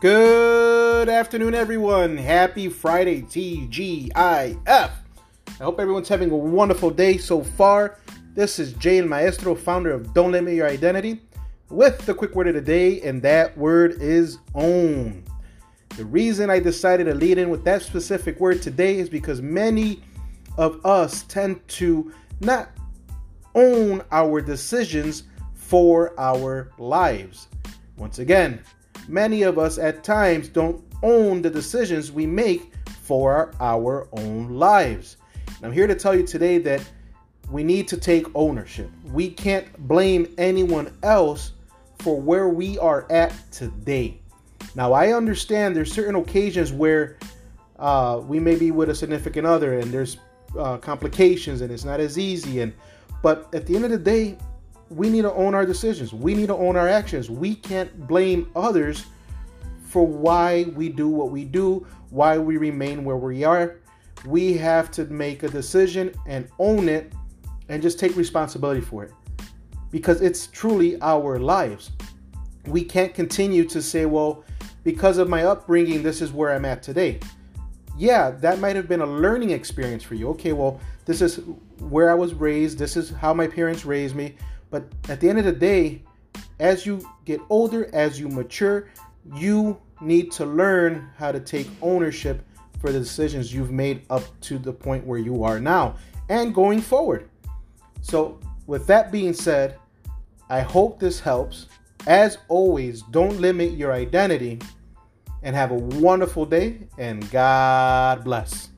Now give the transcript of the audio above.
Good afternoon, everyone. Happy Friday, TGIF. I hope everyone's having a wonderful day so far. This is Jay Maestro, founder of Don't Limit Your Identity, with the quick word of the day, and that word is own. The reason I decided to lead in with that specific word today is because many of us tend to not own our decisions for our lives. Once again, many of us at times don't own the decisions we make for our own lives. And I'm here to tell you today that we need to take ownership. We can't blame anyone else for where we are at today. Now, I understand there's certain occasions where uh, we may be with a significant other and there's uh, complications and it's not as easy. And but at the end of the day, we need to own our decisions. We need to own our actions. We can't blame others for why we do what we do, why we remain where we are. We have to make a decision and own it and just take responsibility for it because it's truly our lives. We can't continue to say, well, because of my upbringing, this is where I'm at today. Yeah, that might have been a learning experience for you. Okay, well, this is where I was raised, this is how my parents raised me. But at the end of the day, as you get older, as you mature, you need to learn how to take ownership for the decisions you've made up to the point where you are now and going forward. So, with that being said, I hope this helps. As always, don't limit your identity and have a wonderful day and God bless.